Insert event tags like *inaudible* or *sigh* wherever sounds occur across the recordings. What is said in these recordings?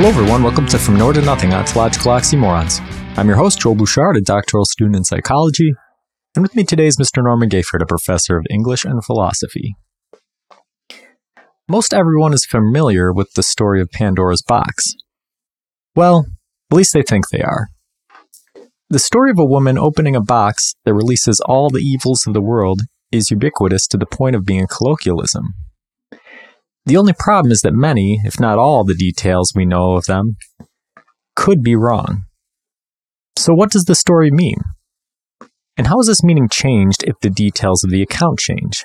Hello, everyone. Welcome to From Nowhere to Nothing Ontological Oxymorons. I'm your host, Joel Bouchard, a doctoral student in psychology. And with me today is Mr. Norman Gayford, a professor of English and philosophy. Most everyone is familiar with the story of Pandora's box. Well, at least they think they are. The story of a woman opening a box that releases all the evils of the world is ubiquitous to the point of being a colloquialism. The only problem is that many, if not all, the details we know of them could be wrong. So, what does the story mean? And how is this meaning changed if the details of the account change?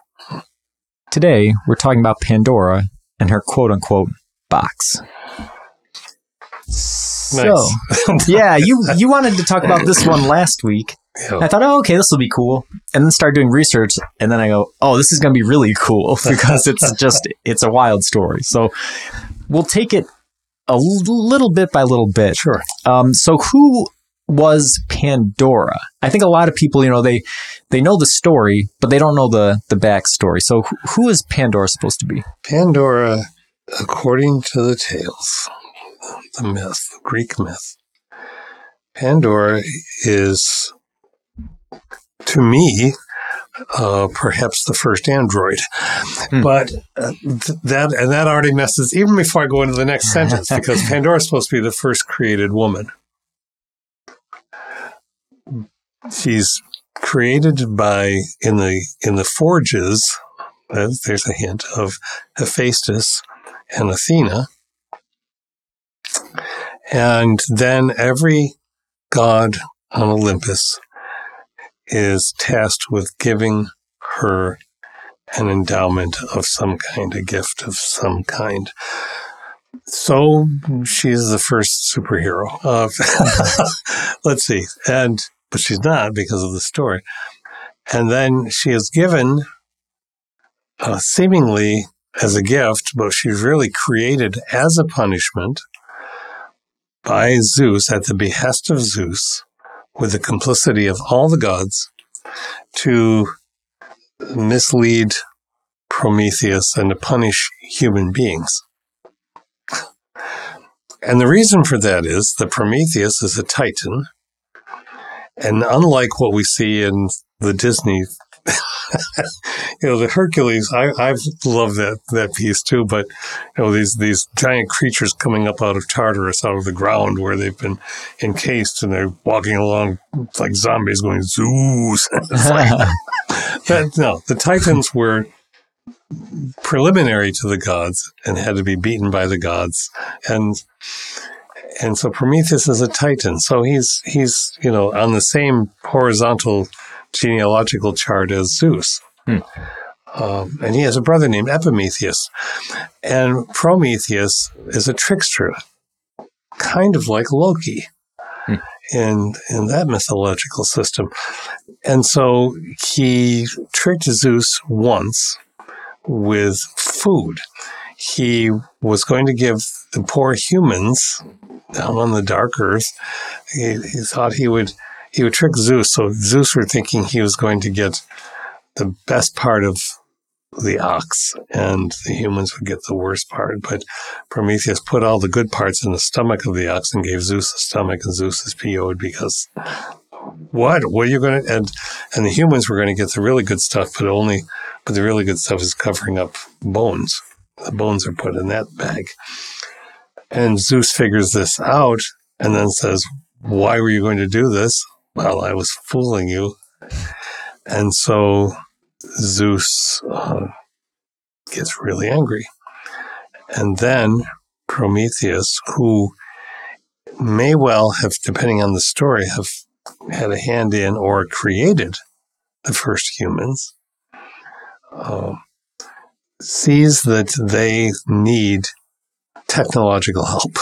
Today, we're talking about Pandora and her quote unquote box. So, *laughs* yeah, you you wanted to talk about this one last week. Yeah. I thought, oh, okay, this will be cool, and then start doing research, and then I go, oh, this is going to be really cool *laughs* because it's *laughs* just it's a wild story. So we'll take it a l- little bit by little bit. Sure. Um, so who was Pandora? I think a lot of people, you know, they they know the story, but they don't know the the backstory. So who, who is Pandora supposed to be? Pandora, according to the tales, the myth, the Greek myth, Pandora is, to me, uh, perhaps the first android. Hmm. But uh, th- that and that already messes even before I go into the next sentence *laughs* because Pandora is supposed to be the first created woman. She's created by in the in the forges. uh, there's a hint of Hephaestus and Athena, and then every god on Olympus is tasked with giving her an endowment of some kind, a gift of some kind. So she's the first superhero *laughs* let's see, and, but she's not because of the story. And then she is given, uh, seemingly as a gift, but she's really created as a punishment by Zeus at the behest of Zeus with the complicity of all the gods to mislead Prometheus and to punish human beings. And the reason for that is that Prometheus is a titan. And unlike what we see in the Disney, *laughs* you know, the Hercules, I, I've loved that, that piece too, but, you know, these, these giant creatures coming up out of Tartarus, out of the ground where they've been encased and they're walking along like zombies going, Zeus. *laughs* It's like- *laughs* that, no, the Titans were preliminary to the gods and had to be beaten by the gods. And and so Prometheus is a Titan. So he's he's, you know, on the same horizontal genealogical chart as Zeus. Hmm. Um, and he has a brother named Epimetheus. And Prometheus is a trickster, kind of like Loki Hmm. in in that mythological system. And so he tricked Zeus once with food. He was going to give the poor humans down on the dark earth. He, he thought he would he would trick Zeus. So Zeus were thinking he was going to get the best part of the ox, and the humans would get the worst part. But Prometheus put all the good parts in the stomach of the ox and gave Zeus the stomach, and Zeus is PO'd because what? What are you going to? And and the humans were going to get the really good stuff, but only, but the really good stuff is covering up bones. The bones are put in that bag. And Zeus figures this out and then says, Why were you going to do this? Well, I was fooling you. And so Zeus uh, gets really angry. And then Prometheus, who may well have, depending on the story, have had a hand in or created the first humans, uh, sees that they need technological help.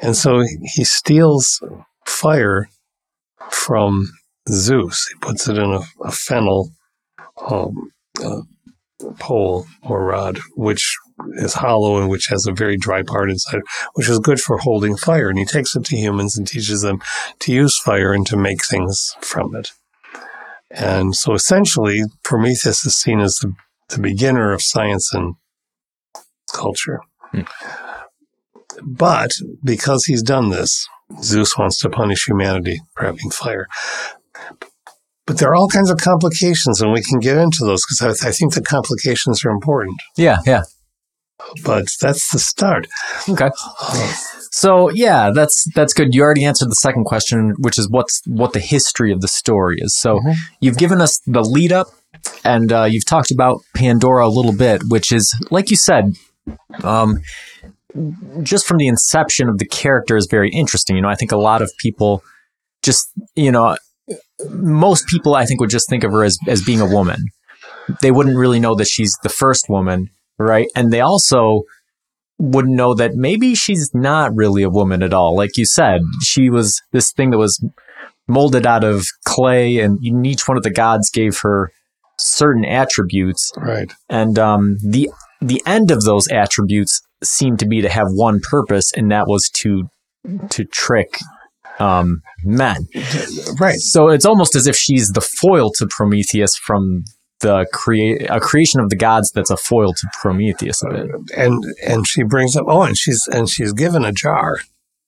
And so he steals fire from Zeus. He puts it in a, a fennel um, pole or rod, which is hollow and which has a very dry part inside, which is good for holding fire. And he takes it to humans and teaches them to use fire and to make things from it. And so essentially, Prometheus is seen as the, the beginner of science and culture. Hmm. But because he's done this, Zeus wants to punish humanity for having fire. But there are all kinds of complications, and we can get into those because I, I think the complications are important. Yeah, yeah. But that's the start. Okay. So yeah, that's that's good. You already answered the second question, which is what's what the history of the story is. So Mhm. you've given us the lead up, and uh, you've talked about Pandora a little bit, which is like you said, um, just from the inception of the character is very interesting. You know, I think a lot of people just you know, most people I think would just think of her as as being a woman. They wouldn't really know that she's the first woman, right? And they also wouldn't know that maybe she's not really a woman at all. Like you said, she was this thing that was molded out of clay, and each one of the gods gave her certain attributes, Right. and um, the the end of those attributes seemed to be to have one purpose, and that was to to trick um, men. Right. So it's almost as if she's the foil to Prometheus from the create a creation of the gods that's a foil to Prometheus a bit. And and she brings up oh, and she's and she's given a jar,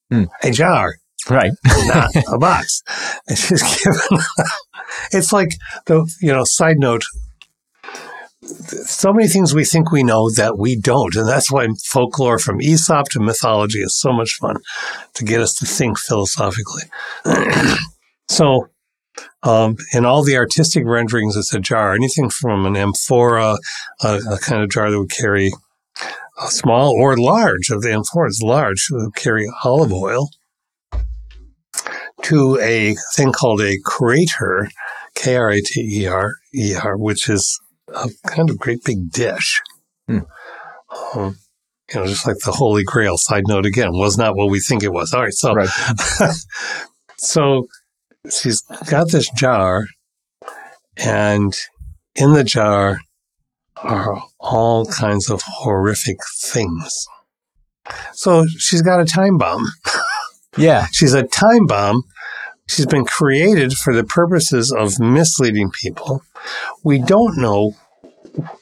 Hmm. a jar, Right. not *laughs* a box. And she's given. *laughs* it's like the you know. Side note. So many things we think we know that we don't, and that's why folklore from Aesop to mythology is so much fun to get us to think philosophically. *clears throat* so, um, in all the artistic renderings, it's a jar. Anything from an amphora, a, a kind of jar that would carry small or large of the amphora is large, would carry olive oil, to a thing called a crater, K R A T E R E R, which is a kind of great big dish. Hmm. Um, you know, just like the Holy Grail. Side note again, was not what we think it was. All right, so Right. *laughs* so she's got this jar, and in the jar are all kinds of horrific things. So she's got a time bomb. *laughs* Yeah. She's a time bomb. She's been created for the purposes of misleading people. We don't know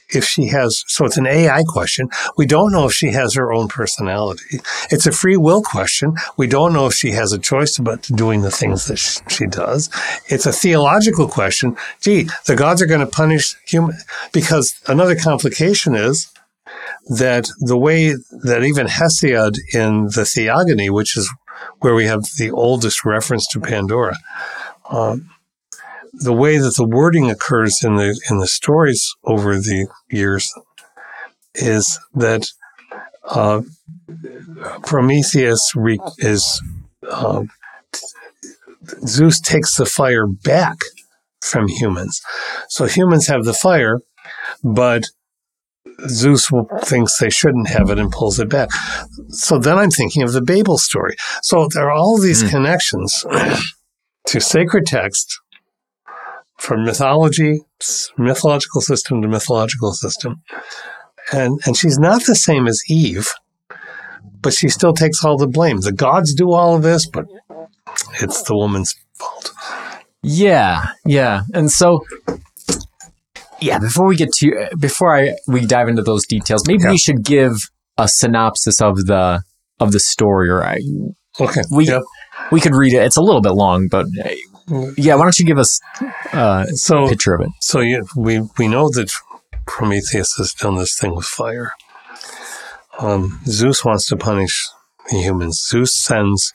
if she has, so it's an AI question. We don't know if she has her own personality. It's a free will question. We don't know if she has a choice about doing the things that she does. It's a theological question. Gee, the gods are going to punish human, because another complication is that the way that even Hesiod in the Theogony, which is where we have the oldest reference to Pandora, um, the way that the wording occurs in the in the stories over the years is that uh, Prometheus re- is um, Zeus takes the fire back from humans, so humans have the fire, but Zeus thinks they shouldn't have it and pulls it back. So then I'm thinking of the Babel story. So there are all these Mm. connections *clears throat* to sacred text from mythology, mythological system to mythological system. And, and she's not the same as Eve, but she still takes all the blame. The gods do all of this, but it's the woman's fault. Yeah, yeah. And so yeah, before we get to before I we dive into those details, maybe Yeah. we should give a synopsis of the of the story or I, Okay. We- yeah. we could read it. It's a little bit long, but yeah, why don't you give us uh, a So picture of it? So you, we we know that Prometheus has done this thing with fire. Um, Zeus wants to punish the humans. Zeus sends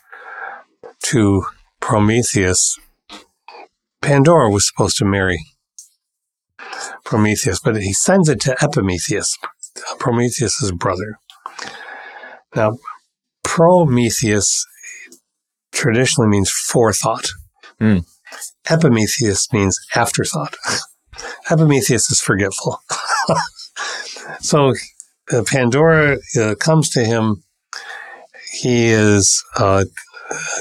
to Prometheus. Pandora was supposed to marry Prometheus, but he sends it to Epimetheus, Prometheus's brother. Now, Prometheus traditionally means forethought. Hmm. Epimetheus means afterthought. Epimetheus is forgetful. *laughs* so uh, Pandora uh, comes to him. He is uh,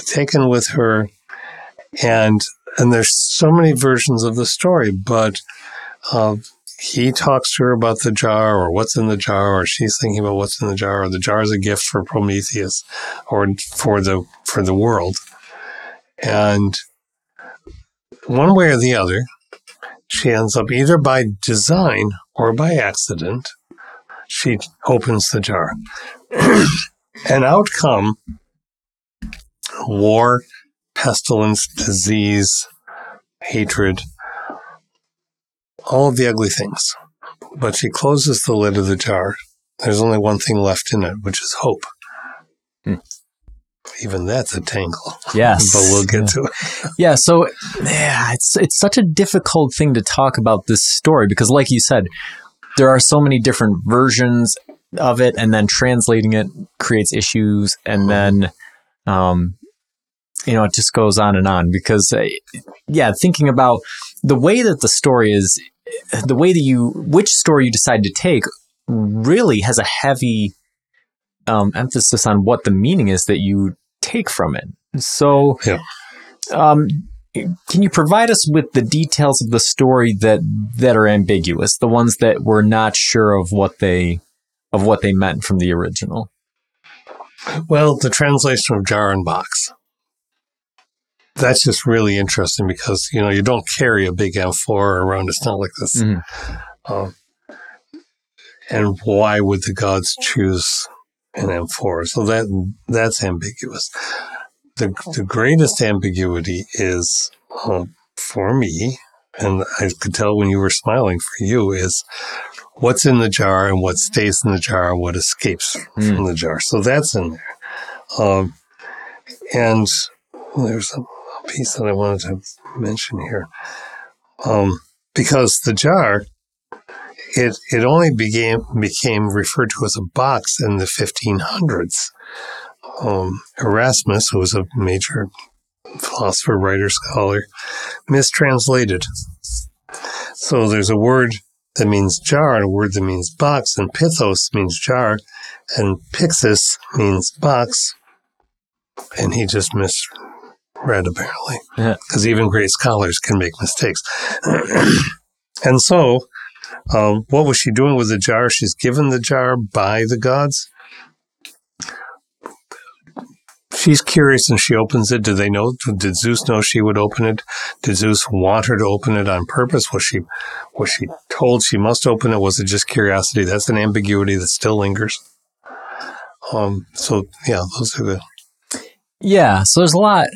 taken with her, and and there's so many versions of the story, but uh, he talks to her about the jar or what's in the jar, or she's thinking about what's in the jar, or the jar is a gift for Prometheus or for the for the world, and one way or the other, she ends up either by design or by accident. She opens the jar. *clears throat* an outcome war, pestilence, disease, hatred, all of the ugly things. But she closes the lid of the jar. There's only one thing left in it, which is hope. Hmm. Even that's a tangle. Yes. *laughs* but we'll get to it. Yeah, so yeah, it's it's such a difficult thing to talk about this story because like you said, there are so many different versions of it and then translating it creates issues and then um you know, it just goes on and on because uh, yeah, thinking about the way that the story is the way that you which story you decide to take really has a heavy um, emphasis on what the meaning is that you take from it. So, Yeah. um, can you provide us with the details of the story that that are ambiguous, the ones that we're not sure of what they of what they meant from the original? Well, the translation of jar and box. That's just really interesting because, you know, you don't carry a big amphora around. It's not like this. Mhm. Um, and why would the gods choose an amphora? So that that's ambiguous. The, the greatest ambiguity is uh, for me, and I could tell when you were smiling for you, is what's in the jar and what stays in the jar and what escapes Hmm. from the jar. So that's in there. Um, and there's a, a piece that I wanted to mention here. Um, because the jar, it, it only became, became referred to as a box in the 1500s. Um, Erasmus, who was a major philosopher, writer, scholar, mistranslated. So there's a word that means jar and a word that means box, and pithos means jar, and pyxis means box, and he just misread apparently, Yeah. because even great scholars can make mistakes. *clears throat* and so, um, what was she doing with the jar? She's given the jar by the gods. She's curious and she opens it. Did they know? Did Zeus know she would open it? Did Zeus want her to open it on purpose? Was she was she told she must open it? Was it just curiosity? That's an ambiguity that still lingers. Um. So yeah, those are the Yeah, so there's a lot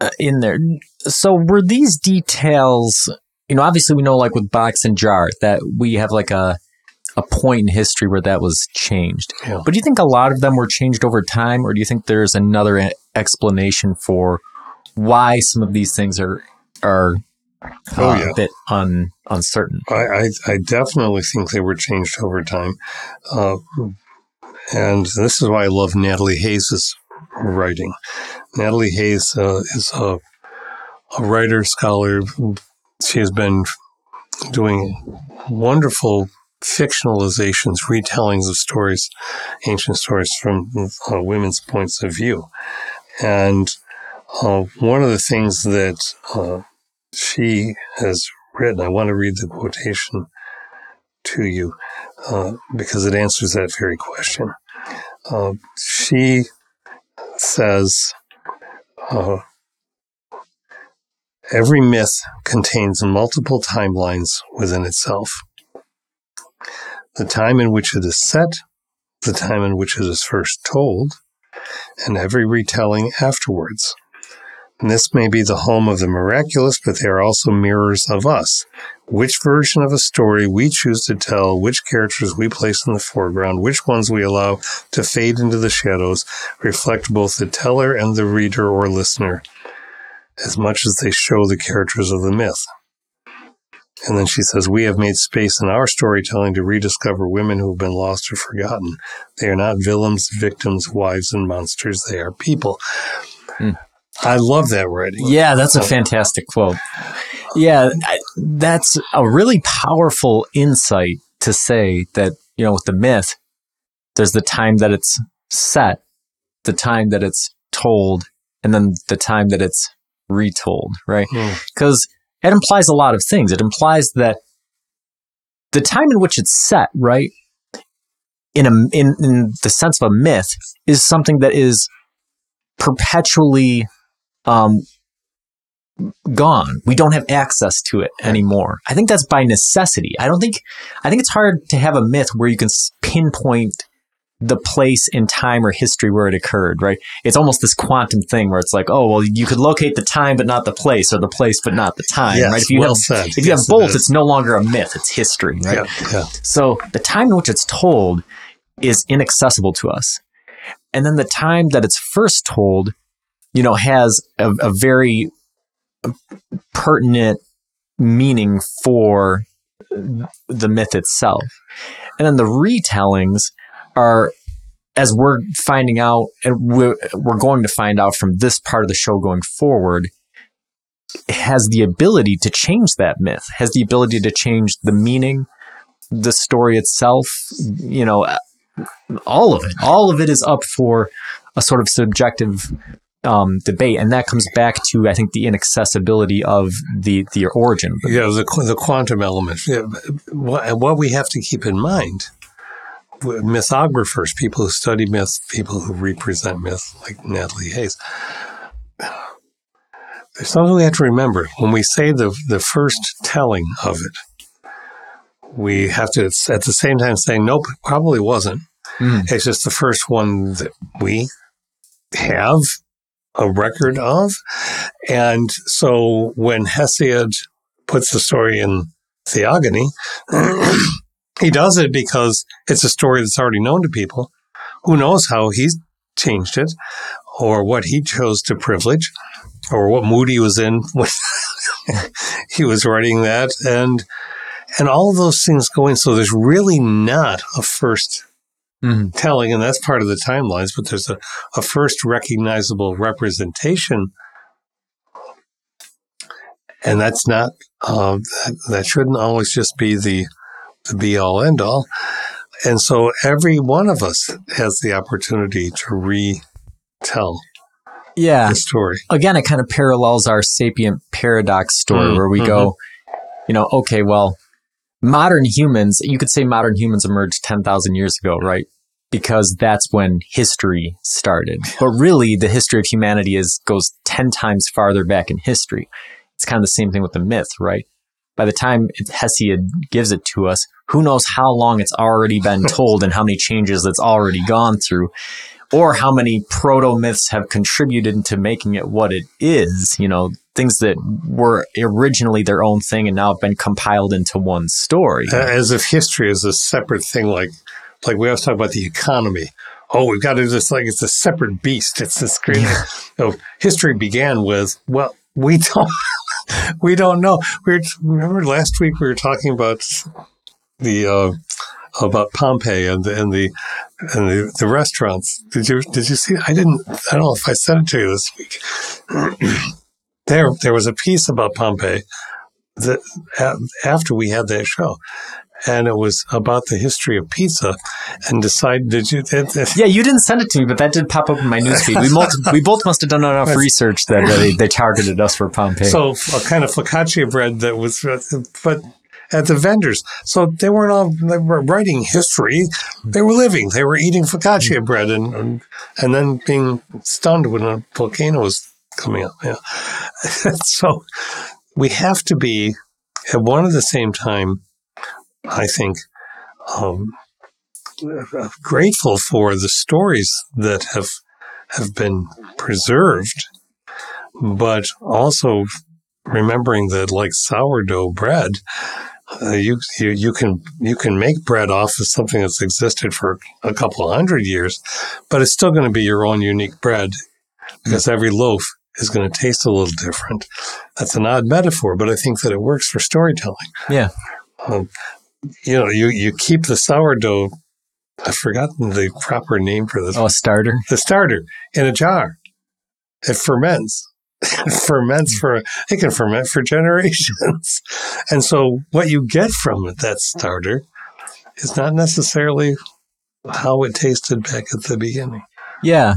uh, in there. So were these details, you know, obviously we know like with box and jar that we have like a a point in history where that was changed. Yeah. But do you think a lot of them were changed over time or do you think there's another explanation for why some of these things are are Oh, uh, yeah. a bit un, uncertain? I, I, I definitely think they were changed over time. Uh, and this is why I love Natalie Haynes' writing. Natalie Haynes uh, is a, a writer, scholar. She has been doing wonderful fictionalizations, retellings of stories, ancient stories from uh, women's points of view. And uh, one of the things that uh, she has written. I want to read the quotation to you uh, because it answers that very question. Uh, she says, uh, Every myth contains multiple timelines within itself. The time in which it is set, the time in which it is first told, and every retelling afterwards. And this may be the home of the miraculous, but they are also mirrors of us. Which version of a story we choose to tell, which characters we place in the foreground, which ones we allow to fade into the shadows, reflect both the teller and the reader or listener, as much as they show the characters of the myth. And then she says, We have made space in our storytelling to rediscover women who have been lost or forgotten. They are not villains, victims, wives, and monsters. They are people. Hmm. I love that writing. Yeah, that's a fantastic quote. Yeah, that's a really powerful insight to say that, you know, with the myth, there's the time that it's set, the time that it's told, and then the time that it's retold, right? Hmm. Because it implies a lot of things. It implies that the time in which it's set, right, in a in, in the sense of a myth, is something that is perpetually um, gone. We don't have access to it anymore. I think that's by necessity. I don't think, I think it's hard to have a myth where you can pinpoint the place in time or history where it occurred, right? It's almost this quantum thing where it's like, oh, well, you could locate the time but not the place, or the place but not the time, Yes, right? If you well have said. if you Yes, have both, is. it's no longer a myth; it's history, right? Yeah, yeah. So the time in which it's told is inaccessible to us. And then the time that it's first told, you know, has a, a very uh, pertinent meaning for the myth itself. And then the retellings are, as we're finding out, and we're, we're going to find out from this part of the show going forward, has the ability to change that myth, has the ability to change the meaning, the story itself, you know, all of it. All of it is up for a sort of subjective um, debate, and that comes back to I think the inaccessibility of the the origin. Yeah, the, the quantum element. Yeah, what, what we have to keep in mind, w- mythographers, people who study myth, people who represent myth, like Natalie Haynes, there's something we have to remember. When we say the, the first telling of it, we have to at the same time say, nope, it probably wasn't. Mm. It's just the first one that we have a record of. And so when Hesiod puts the story in Theogony, *clears throat* he does it because it's a story that's already known to people. Who knows how he's changed it or what he chose to privilege or what mood he was in when *laughs* he was writing that and and all of those things going so there's really not a first Mhm. telling, and that's part of the timelines, but there's a, a first recognizable representation. And that's not, um, that, that shouldn't always just be the, the be all end all. And so every one of us has the opportunity to retell Yeah. the story. Again, it kind of parallels our sapient paradox story Mm, where we go, you know, okay, well, modern humans, you could say modern humans emerged 10,000 years ago, right? Because that's when history started. But really, the history of humanity is goes 10 times farther back in history. It's kind of the same thing with the myth, right? By the time Hesiod gives it to us, who knows how long it's already been *laughs* told and how many changes it's already gone through, or how many proto myths have contributed to making it what it is. You know, things that were originally their own thing and now have been compiled into one story. As if history is a separate thing, like like we always talk about the economy. Oh, we've got to do this like it's a separate beast. It's this great. You *laughs* know, history began with well, we *laughs* don't *laughs* we don't know. We remember last week we were talking about the uh, about Pompeii and the and the and the, the restaurants. Did you did you see? I didn't. I don't know if I sent it to you this week. *clears throat* there there was a piece about Pompeii that after we had that show and it was about the history of pizza and decide did you it, it- Yeah, you didn't send it to me, but that did pop up in my newsfeed. We, multi- we both must have done enough *laughs* research that they, they targeted us for Pompeii. so a kind of focaccia bread that was but at the vendors. So they weren't all they were writing history. They were living. They were eating focaccia mm. bread and and, and then being stunned when a volcano was coming up yeah. *laughs* So we have to be at one at the same time i think um, grateful for the stories that have have been preserved, but also remembering that, like sourdough bread, uh, you, you you can you can make bread off of something that's existed for a couple of hundred years, but it's still going to be your own unique bread because every loaf is going to taste a little different. That's an odd metaphor, but I think that it works for storytelling yeah. um, you know, you, you keep the sourdough. I've forgotten the proper name for this. Oh, starter. The starter in a jar. It ferments. It *laughs* ferments for it can ferment for *laughs* generations. And so what you get from it, that starter, is not necessarily how it tasted back at the beginning. Yeah.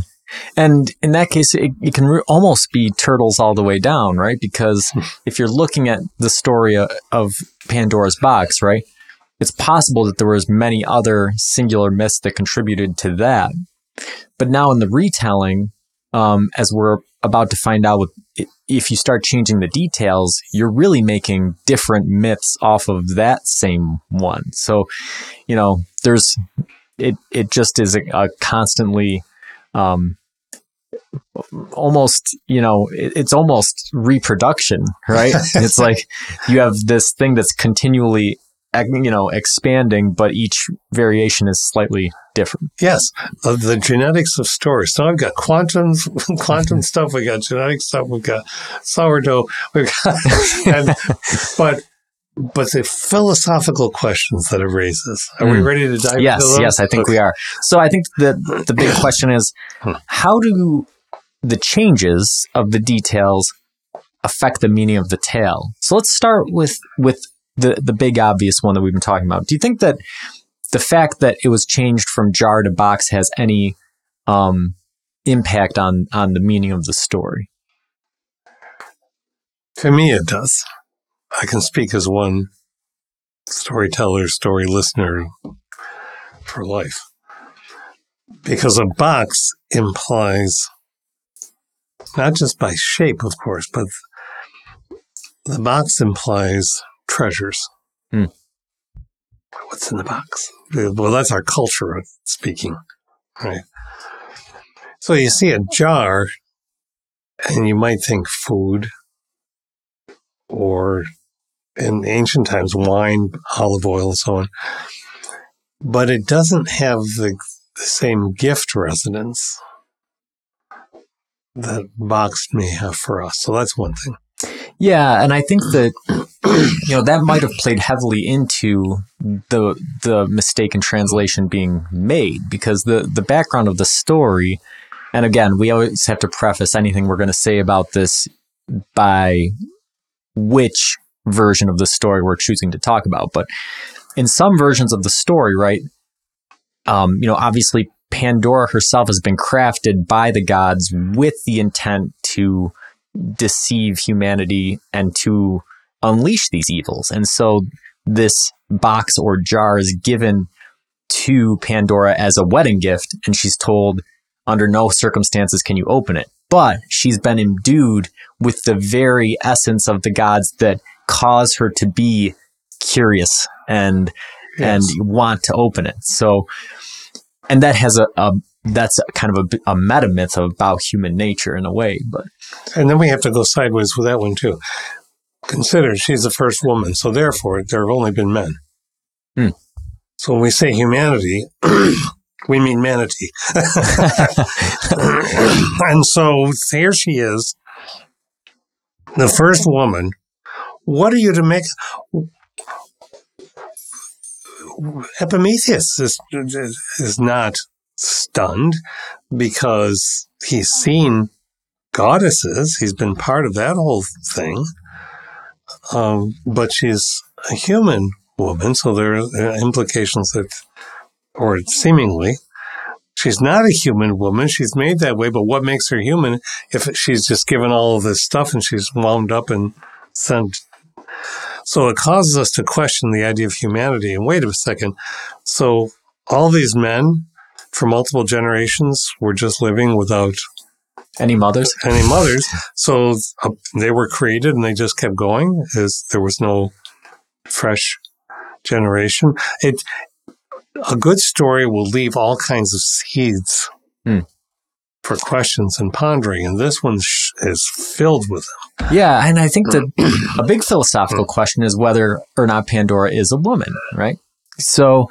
And in that case, it, it can re- almost be turtles all the way down, right? Because hmm. if you're looking at the story of, of Pandora's box, right, it's possible that there was many other singular myths that contributed to that. But now in the retelling, um, as we're about to find out, with, if you start changing the details, you're really making different myths off of that same one. So, you know, there's it it just is a, a constantly um, almost you know it, it's almost reproduction right *laughs* it's like you have this thing that's continually you know expanding but each variation is slightly different Yes, uh, the genetics of stories. So I've got quantum, *laughs* quantum stuff. We got genetic stuff. We've got sourdough. We've got, *laughs* and, but but the philosophical questions that it raises. Are we Mm. ready to dive yes into those? yes i think we are so i think the the big *coughs* question is how do the changes of the details affect the meaning of the tale so let's start with with the the big obvious one that we've been talking about do you think that the fact that it was changed from jar to box has any um impact on on the meaning of the story To me, it does. I can speak as one storyteller, story listener for life. Because a box implies, not just by shape, of course, but the box implies treasures. Hmm. What's in the box? Well, that's our culture speaking, right? So you see a jar, and you might think food, or in ancient times, wine, olive oil, and so on. But it doesn't have the, the same gift resonance that box may have for us. So that's one thing. Yeah, and I think that you know that might have played heavily into the the mistake in translation being made because the the background of the story, and again, we always have to preface anything we're going to say about this by which version of the story we're choosing to talk about. But in some versions of the story, right, um, you know, obviously Pandora herself has been crafted by the gods with the intent to deceive humanity and to unleash these evils. And so this box or jar is given to Pandora as a wedding gift, and she's told, under no circumstances can you open it. But she's been imbued with the very essence of the gods that cause her to be curious and and want to open it. So, and that has a, a that's kind of a, a meta myth about human nature in a way. But And then we have to go sideways with that one too. Consider she's the first woman, so therefore there have only been men. Hmm. So when we say humanity, *clears throat* we mean manatee. *laughs* and so here she is, the first woman. What are you to make? Epimetheus is, is not stunned because he's seen goddesses. He's been part of that whole thing. Um, but she's a human woman, so there are implications that, or seemingly, she's not a human woman. She's made that way, but what makes her human if she's just given all of this stuff and she's wound up and sent? So it causes us to question the idea of humanity. And wait a second. So all these men for multiple generations were just living without any mothers? any mothers. So uh, they were created and they just kept going. As there was no fresh generation. It a good story will leave all kinds of seeds Hmm. for questions and pondering, and this one sh- is filled with them. Yeah, and I think that *clears throat* a big philosophical question is whether or not Pandora is a woman, right? So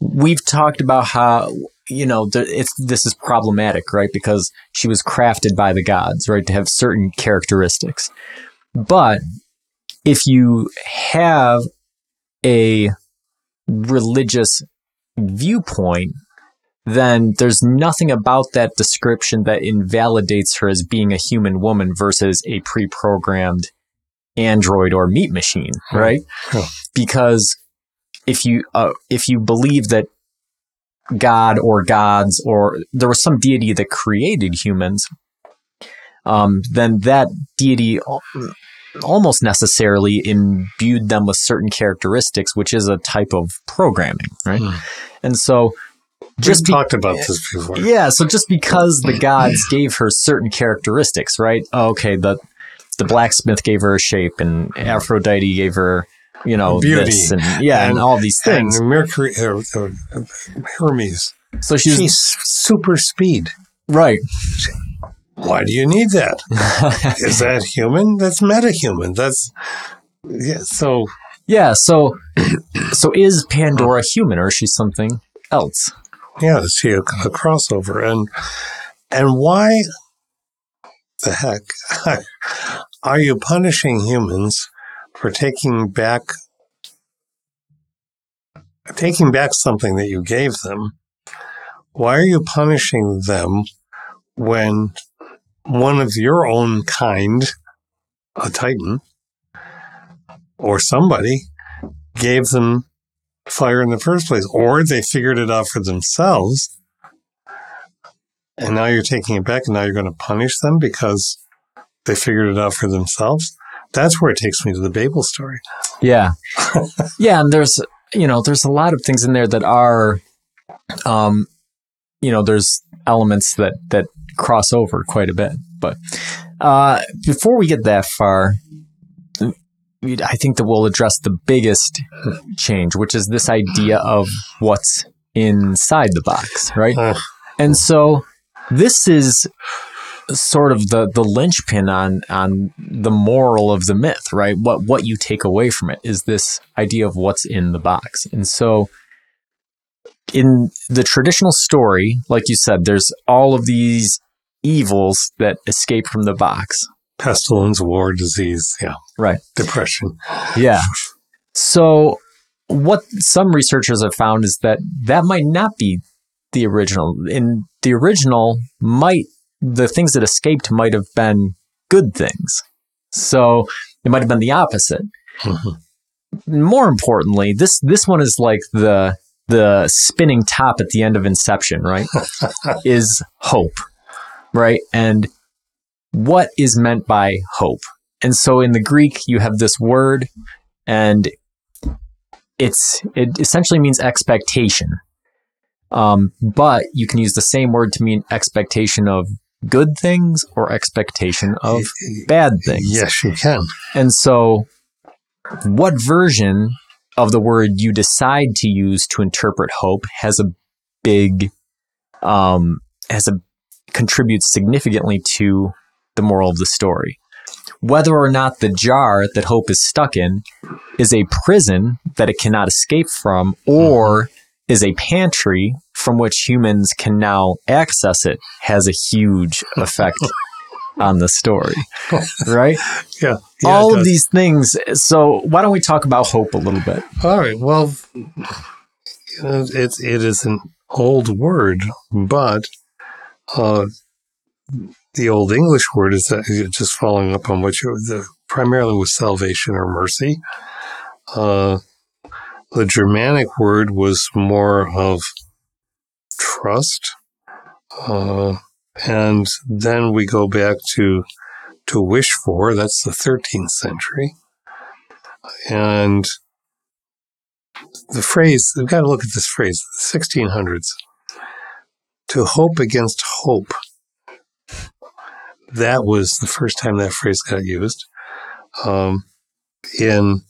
we've talked about how you know it's this is problematic, right? Because she was crafted by the gods, right, to have certain characteristics. But if you have a religious viewpoint, then there's nothing about that description that invalidates her as being a human woman versus a pre-programmed android or meat machine, Hmm. right? Because if you uh, if you believe that God or gods or there was some deity that created humans, um, then that deity almost necessarily imbued them with certain characteristics, which is a type of programming, right? Hmm. And so, Just be- talked about this before. yeah, so just because the gods gave her certain characteristics, right? Oh, okay, the the blacksmith gave her a shape, and Aphrodite gave her you know, Beauty. this and yeah, and, And- all these things. And Mercury, uh, uh, Hermes. so she's She's super speed. right. Why do you need that? *laughs* Is that human? That's metahuman. That's yeah. So yeah. So, *clears throat* so is Pandora human or is she something else? yeah, is she a, a crossover? And and why the heck *laughs* are you punishing humans for taking back taking back something that you gave them? Why are you punishing them when one of your own kind, a Titan, or somebody, gave them fire in the first place, or they figured it out for themselves, and now you're taking it back, and now you're going to punish them because they figured it out for themselves? That's where it takes me to the Babel story. Yeah. *laughs* yeah. And there's, you know, there's a lot of things in there that are, um, you know, there's elements that, that cross over quite a bit. But, uh, before we get that far, I think that we'll address the biggest change, which is this idea of what's inside the box, right? Uh, And so this is sort of the the linchpin on on the moral of the myth, right? What what you take away from it is this idea of what's in the box. And so in the traditional story, like you said, there's all of these evils that escape from the box. pestilence, war, disease, yeah, Right. depression. Yeah. So, what some researchers have found is that that might not be the original. In the original, might the things that escaped might have been good things. So it might have been the opposite. Mhm. More importantly, this this one is like the the spinning top at the end of Inception, right? *laughs* is hope, right? And what is meant by hope? And so in the Greek, you have this word, and it's it essentially means expectation. Um, but you can use the same word to mean expectation of good things or expectation of bad things. Yes, you can. And so, what version of the word you decide to use to interpret hope has a big, um, has a contributes significantly to the moral of the story. Whether or not the jar that hope is stuck in is a prison that it cannot escape from, or is a pantry from which humans can now access it, has a huge *laughs* effect on the story. *laughs* Right? Yeah. yeah all of these things. So why don't we talk about hope a little bit? All right. Well, it's it is an old word, but uh, the old English word is that just following up on what you the primarily was salvation or mercy. Uh, the Germanic word was more of trust, uh, and then we go back to to wish for. That's the 13th century, and the phrase, we've got to look at this phrase, 1600s. To hope against hope. That was the first time that phrase got used. Um, in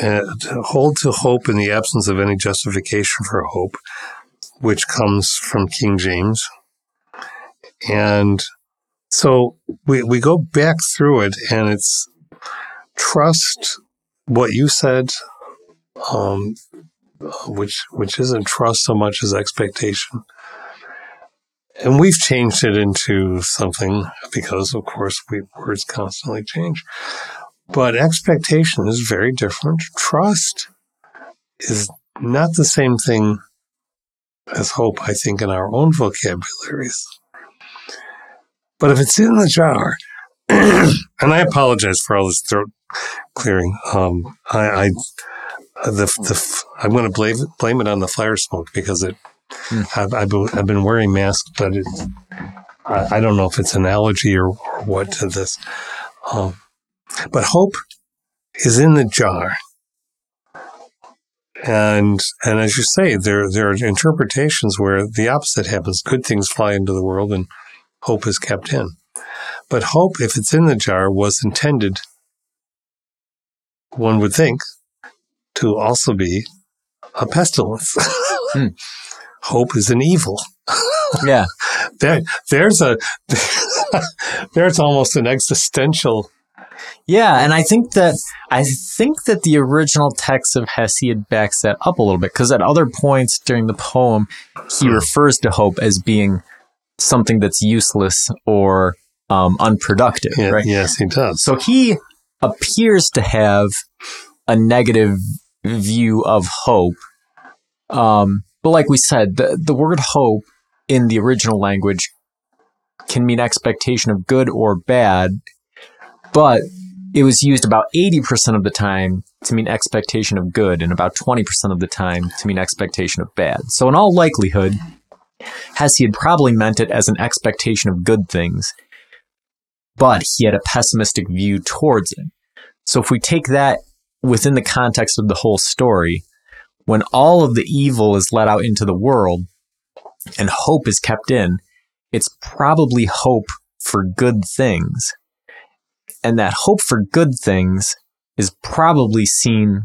uh, to hold to hope in the absence of any justification for hope, which comes from King James. And so we, we go back through it, and it's trust what you said um, which which isn't trust so much as expectation. And we've changed it into something because, of course, we words constantly change. But expectation is very different. Trust is not the same thing as hope, I think, in our own vocabularies. But if it's in the jar, *clears throat* and I apologize for all this throat clearing. Um, I, I the the I'm going to blame it, blame it on the fire smoke because it. Hmm. I've, I've been, I've been wearing masks, but it, I, I don't know if it's an allergy or, or what to this. Um, but hope is in the jar, and and as you say, there there are interpretations where the opposite happens. Good things fly into the world, and hope is kept in. But hope, if it's in the jar, was intended. One would think to also be a pestilence. *laughs* Hmm. Hope is an evil. Yeah. *laughs* There, there's a *laughs* there's almost an existential. Yeah, and I think that I think that the original text of Hesiod backs that up a little bit because at other points during the poem, he refers to hope as being something that's useless or um, unproductive, Yeah, right? Yes, he does. So he appears to have a negative view of hope. Um, but like we said, the, the word hope in the original language can mean expectation of good or bad, but it was used about 80% of the time to mean expectation of good and about 20% of the time to mean expectation of bad. So in all likelihood, Hesiod probably meant it as an expectation of good things, but he had a pessimistic view towards it. So if we take that within the context of the whole story, when all of the evil is let out into the world and hope is kept in, it's probably hope for good things. And that hope for good things is probably seen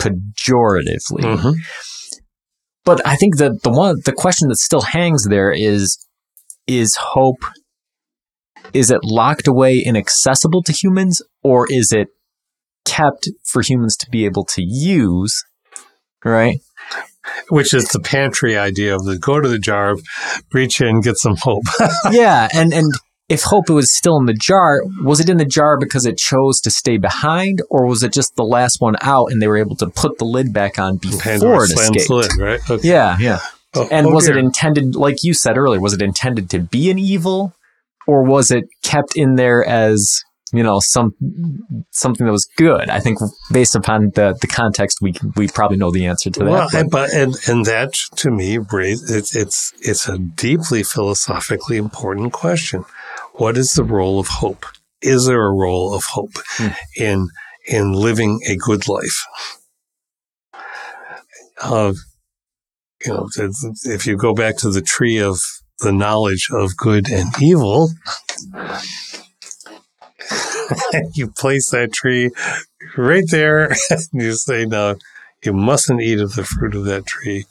pejoratively. Mhm. But I think that the one the question that still hangs there is is hope is it locked away inaccessible to humans or is it kept for humans to be able to use right Which is the pantry idea of the go to the jar, reach in, get some hope. *laughs* yeah and and if hope was still in the jar was it in the jar because it chose to stay behind or was it just the last one out and they were able to put the lid back on before it escaped lid, right? Okay. yeah yeah Oh, And oh was it intended, like you said earlier, was it intended to be an evil, or was it kept in there as you know some something that was good? I think based upon the the context, we we probably know the answer to that. Well, and, but and and that to me, it's it's it's a deeply philosophically important question. What is the role of hope? Is there a role of hope Hmm. in in living a good life? Uh, you know, if- if you go back to the tree of the knowledge of good and evil, *laughs* you place that tree right there, *laughs* and you say, "No, you mustn't eat of the fruit of that tree."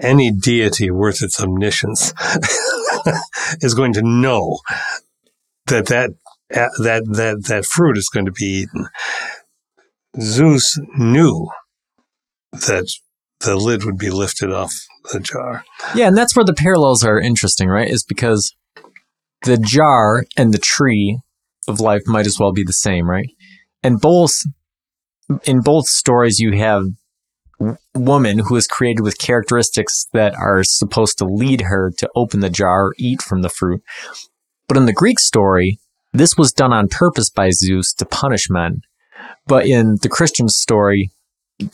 Any deity worth its omniscience *laughs* is going to know that that that that that fruit is going to be eaten. Zeus knew that the lid would be lifted off the jar. yeah, and that's where the parallels are interesting, right? Is because the jar and the tree of life might as well be the same, right? And both in both stories, you have woman who is created with characteristics that are supposed to lead her to open the jar or eat from the fruit. But in the Greek story, this was done on purpose by Zeus to punish men. But in the Christian story,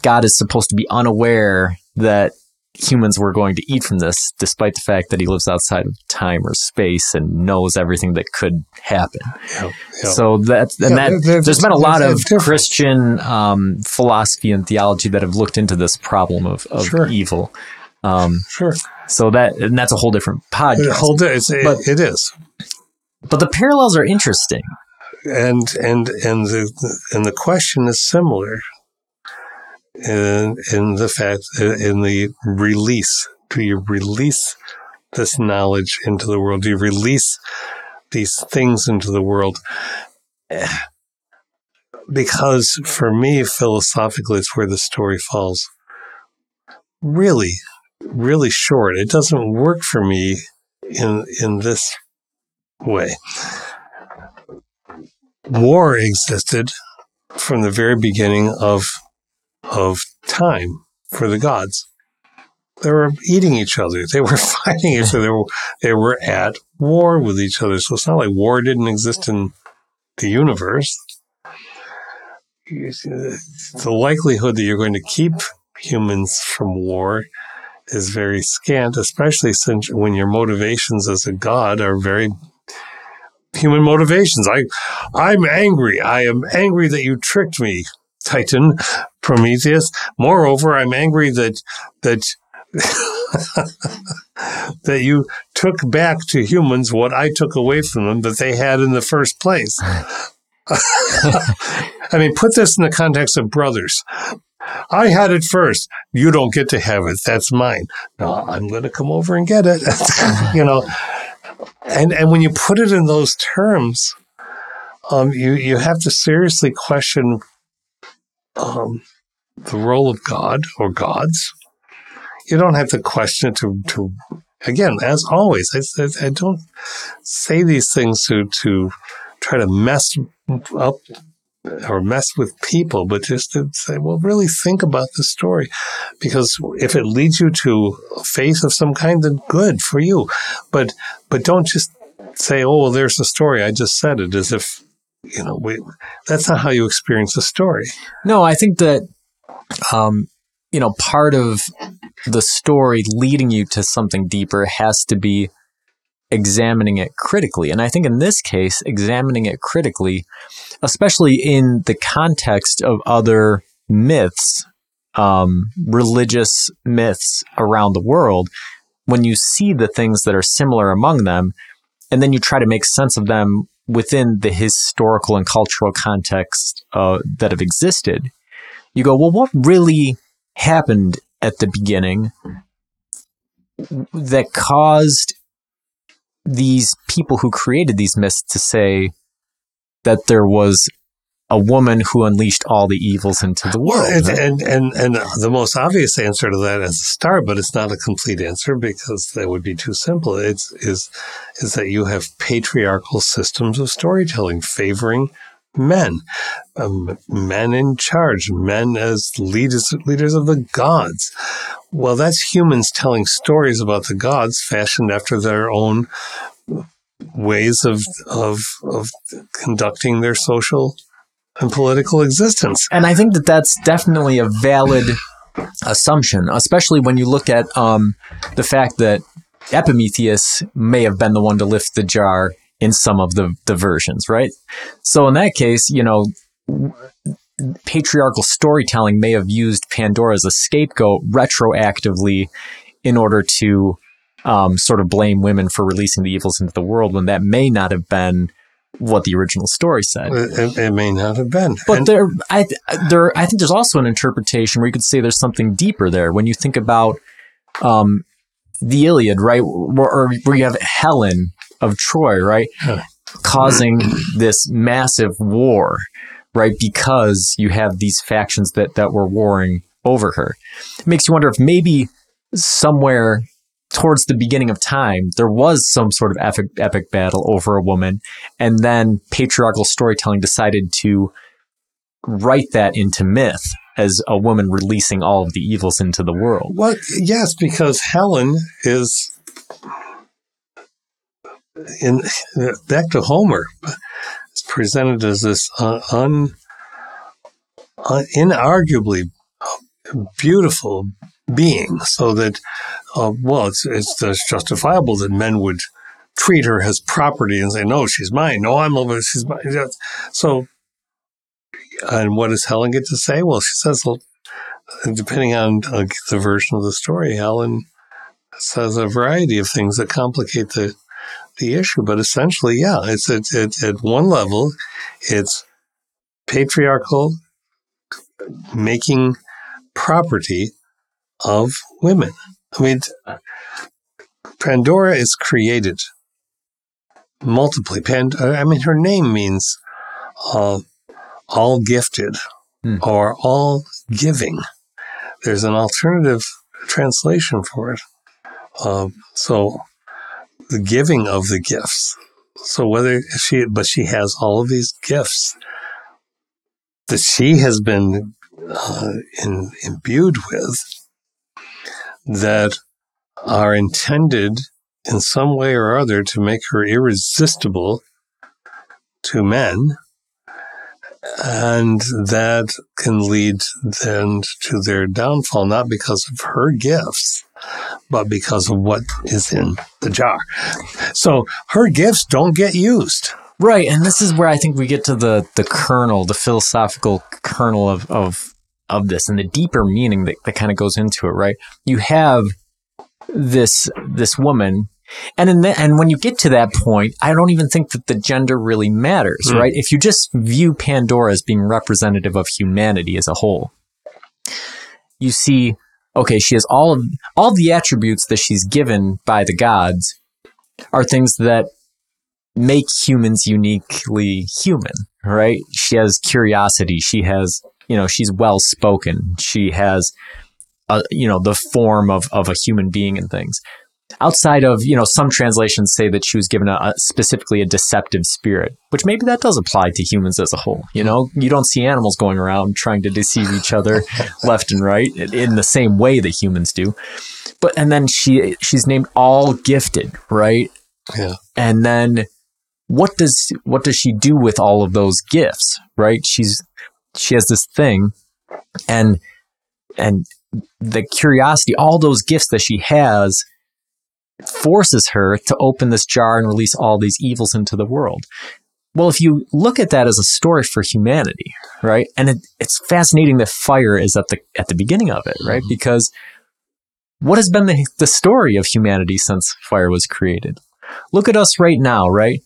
God is supposed to be unaware that humans were going to eat from this, despite the fact that he lives outside of time or space and knows everything that could happen. Yeah, yeah. So that and Yeah, that there- there's- there's been a lot of difference. Christian um, philosophy and theology that have looked into this problem of, of Sure. evil. Um, sure. so that and that's a whole different podcast. It. It's, it, But- it is. but the parallels are interesting. and and and the and the question is similar in in the fact uh, in the release. Do you release this knowledge into the world? Do you release these things into the world? *sighs* Because for me philosophically it's where the story falls. Really really short. It doesn't work for me in in this way. War existed from the very beginning of of time for the gods. They were eating each other. They were *laughs* fighting each other. They were, they were at war with each other. So it's not like war didn't exist in the universe. The likelihood that you're going to keep humans from war is very scant, especially since when your motivations as a god are very human motivations. I, I'm angry. I am angry that you tricked me, Titan, Prometheus. Moreover, I'm angry that that *laughs* that you took back to humans what I took away from them that they had in the first place. *laughs* I mean, put this in the context of brothers. I had it first. You don't get to have it. That's mine. No, I'm going to come over and get it. *laughs* you know, and and when you put it in those terms, um, you you have to seriously question um, the role of God or gods. You don't have to question to to again, as always. I, I, I don't say these things to to try to mess up or mess with people, but just to say, well, really think about the story. Because if it leads you to faith of some kind, then good for you. But but don't just say, oh, well, there's the story. I just said it as if, you know, we, that's not how you experience a story. No, I think that, um, you know, part of the story leading you to something deeper has to be examining it critically. And I think in this case, examining it critically, especially in the context of other myths, um, religious myths around the world, when you see the things that are similar among them, and then you try to make sense of them within the historical and cultural context uh, that have existed, you go, well, what really happened at the beginning that caused these people who created these myths to say that there was a woman who unleashed all the evils into the world. Well, and, right? and, and and the most obvious answer to that is a star, but it's not a complete answer because that would be too simple. It's is is that you have patriarchal systems of storytelling favoring men, um, men in charge, men as leaders leaders of the gods. Well, that's humans telling stories about the gods fashioned after their own ways of of of conducting their social and political existence. And I think that that's definitely a valid assumption, especially when you look at um, the fact that Epimetheus may have been the one to lift the jar in some of the, the versions, right? So in that case, you know, patriarchal storytelling may have used Pandora as a scapegoat retroactively in order to um, sort of blame women for releasing the evils into the world when that may not have been what the original story said. It, it may not have been. But and there, I, there, I think there's also an interpretation where you could say there's something deeper there when you think about um, the Iliad, right? Or, where you have Helen of Troy, right? Causing this massive war, right? Because you have these factions that, that were warring over her. It makes you wonder if maybe somewhere towards the beginning of time, there was some sort of epic, epic battle over a woman. And then patriarchal storytelling decided to write that into myth as a woman releasing all of the evils into the world. Well, yes, because Helen is in back to Homer. It's presented as this uh, un, un, inarguably beautiful being, so that uh, well, it's, it's, it's justifiable that men would treat her as property and say, "No, she's mine. No, I'm over. She's mine." So, and what does Helen get to say? Well, she says, depending on uh, the version of the story, Helen says a variety of things that complicate the the issue. But essentially, yeah, it's at, at, at one level, it's patriarchal making property of women. I mean, Pandora is created multiply. Pand- I mean, her name means uh, all gifted hmm. or all giving. There's an alternative translation for it. Uh, so, the giving of the gifts. So whether she, but she has all of these gifts that she has been uh, in, imbued with that are intended in some way or other to make her irresistible to men. And that can lead then to their downfall, not because of her gifts, but because of what is in the jar. So her gifts don't get used. Right. And this is where I think we get to the, the kernel, the philosophical kernel of, of of this and the deeper meaning that, that kind of goes into it, right? You have this this woman And in the, and when you get to that point, I don't even think that the gender really matters, Hmm. right? If you just view Pandora as being representative of humanity as a whole, you see, okay, she has all of all the attributes that she's given by the gods are things that make humans uniquely human, right? She has curiosity. She has, you know, she's well spoken. She has, uh, you know, the form of, of a human being and things. Outside of, you know, some translations say that she was given a, a specifically a deceptive spirit, which maybe that does apply to humans as a whole. You know, you don't see animals going around trying to deceive each other *laughs* left and right in the same way that humans do. But and then she she's named all gifted, right? Yeah. and then what does what does she do with all of those gifts right she's she has this thing and and the curiosity all those gifts that she has forces her to open this jar and release all these evils into the world. Well if you look at that as a story for humanity right? And it, it's fascinating that fire is at the at the beginning of it right? Mm-hmm. Because what has been the, the story of humanity since fire was created? Look at us right now, right?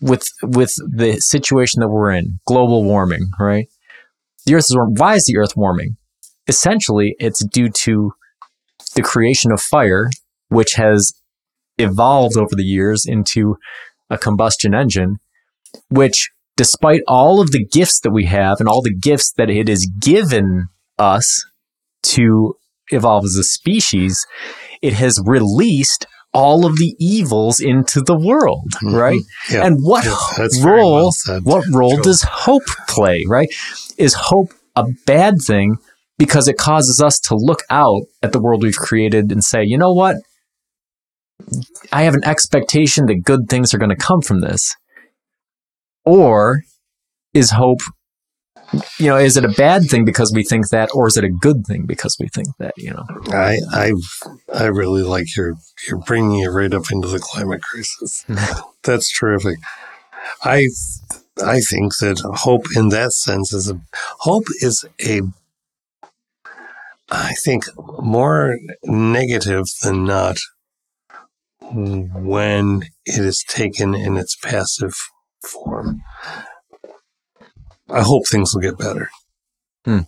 With with the situation that we're in, global warming, right? The earth is warm. Why is the earth warming? Essentially, it's due to the creation of fire, which has evolved over the years into a combustion engine, which despite all of the gifts that we have and all the gifts that it has given us to evolve as a species, it has released all of the evils into the world, right? Yeah. And what Yeah, role well what role Joel. does hope play, right? Is hope a bad thing because it causes us to look out at the world we've created and say, "You know what? I have an expectation that good things are going to come from this." Or is hope you know, is it a bad thing because we think that or is it a good thing because we think that, you know? I I I really like your you're bringing it right up into the climate crisis. *laughs* That's terrific. I I think that hope in that sense is a hope is a I think more negative than not when it is taken in its passive form. I hope things will get better. Hmm.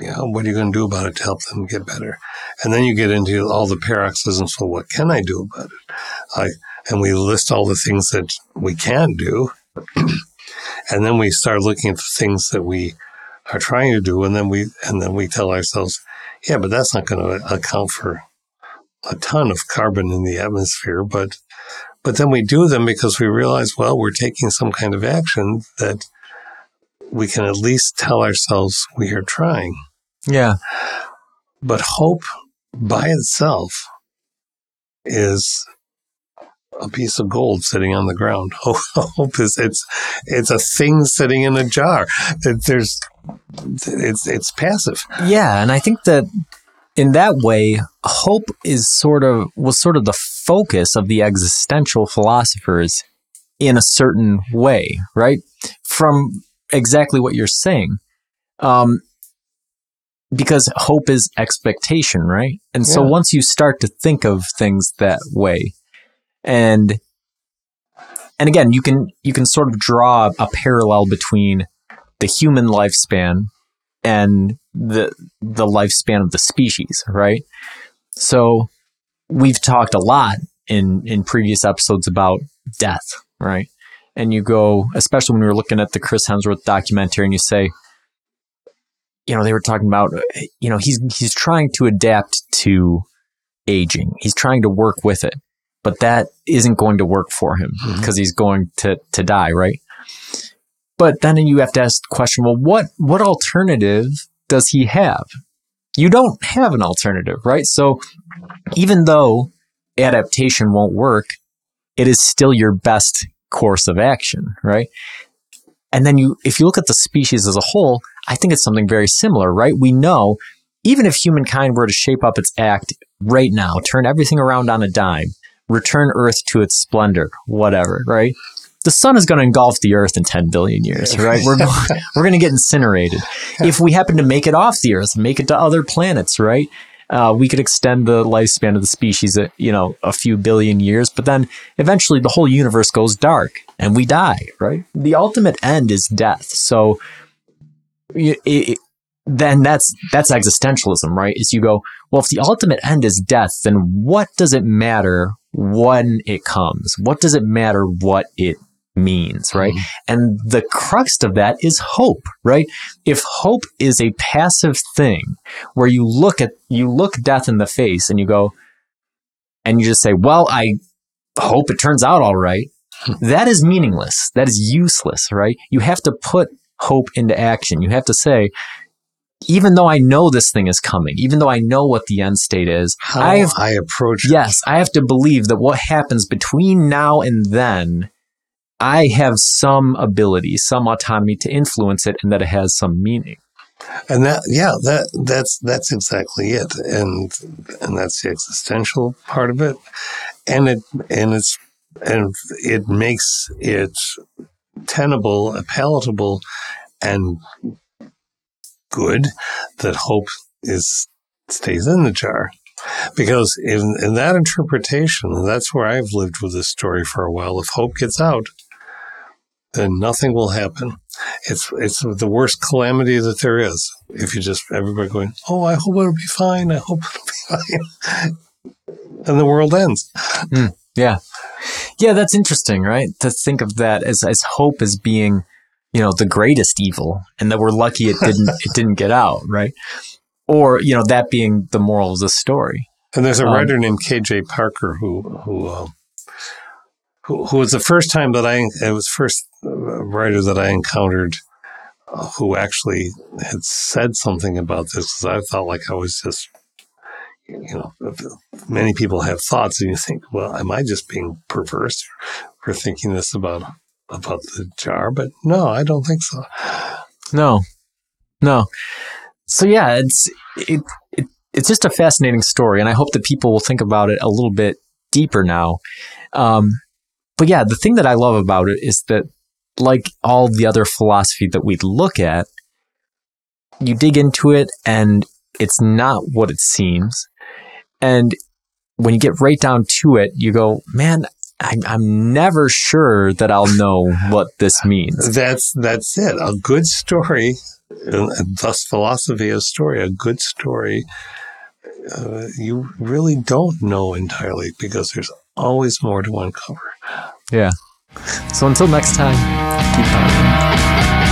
Yeah, what are you going to do about it to help them get better? And then you get into all the paroxysms. Well, what can I do about it? I and we list all the things that we can do, *clears throat* and then we start looking at the things that we are trying to do, and then we and then we tell ourselves, yeah, but that's not going to account for a ton of carbon in the atmosphere, but but then we do them because we realize, well, we're taking some kind of action that we can at least tell ourselves we are trying. Yeah. But hope by itself is a piece of gold sitting on the ground. *laughs* Hope is it's it's a thing sitting in a jar. It- There's it's it's passive. Yeah, and I think that in that way, hope is sort of was sort of the focus of the existential philosophers in a certain way, right? From exactly what you're saying. Um, because hope is expectation, right? And so Yeah. once you start to think of things that way, and and again, you can you can sort of draw a parallel between the human lifespan and the the lifespan of the species, right? So we've talked a lot in in previous episodes about death, right? And you go, especially when we were looking at the Chris Hemsworth documentary, and you say, you know, they were talking about, you know, he's he's trying to adapt to aging. He's trying to work with it, but that isn't going to work for him mm-hmm. because he's going to to die, right? But then you have to ask the question, well, what what alternative does he have? You don't have an alternative, right? So even though adaptation won't work, it is still your best course of action, right? And then you if you look at the species as a whole, I think it's something very similar, right? We know even if humankind were to shape up its act right now, turn everything around on a dime, return Earth to its splendor, whatever, right? The sun is going to engulf the Earth in 10 billion years, right? We're going, *laughs* we're going to get incinerated. If we happen to make it off the Earth, make it to other planets, right? Uh, we could extend the lifespan of the species, a, you know, a few billion years, but then eventually the whole universe goes dark and we die, right? The ultimate end is death. So it, it, then that's that's existentialism, right? Is you go, well, if the ultimate end is death, then what does it matter when it comes? What does it matter what it means, right? Mm-hmm. And the crux of that is hope, right? If hope is a passive thing where you look at you look death in the face and you go and you just say, "Well, I hope it turns out all right." *laughs* That is meaningless. That is useless, right? You have to put hope into action. You have to say, even though I know this thing is coming, even though I know what the end state is, How I, have, I approach Yes, I have to believe that what happens between now and then, I have some ability, some autonomy to influence it, and that it has some meaning. And that, yeah, that that's that's exactly it, and and that's the existential part of it, and it and it's and it makes it tenable, palatable, and good that hope is stays in the jar. Because in, in that interpretation, that's where I've lived with this story for a while. If hope gets out, then nothing will happen. It's it's the worst calamity that there is. If you just everybody going, oh, I hope it'll be fine. I hope it'll be fine, *laughs* and the world ends. Mm, yeah, yeah, that's interesting, right? To think of that as as hope as being you know the greatest evil and that we're lucky it didn't it didn't get out right? Or you know that being the moral of the story. And there's a um, writer named K.J. Parker who who, uh, who who was the first time that i it was first uh, writer that i encountered uh, who actually had said something about this because i felt like i was just you know, many people have thoughts, and you think, well, am I just being perverse for thinking this about about the jar, but no, I don't think so. No, no. So yeah, it's it, it it's just a fascinating story, and I hope that people will think about it a little bit deeper now. Um, but yeah, the thing that I love about it is that, like all the other philosophy that we look at, you dig into it, and it's not what it seems. And when you get right down to it, you go, man, I'm, I'm never sure that I'll know what this means. That's that's it. A good story, thus philosophy of story. A good story, uh, you really don't know entirely because there's always more to uncover. Yeah. So until next time, keep on.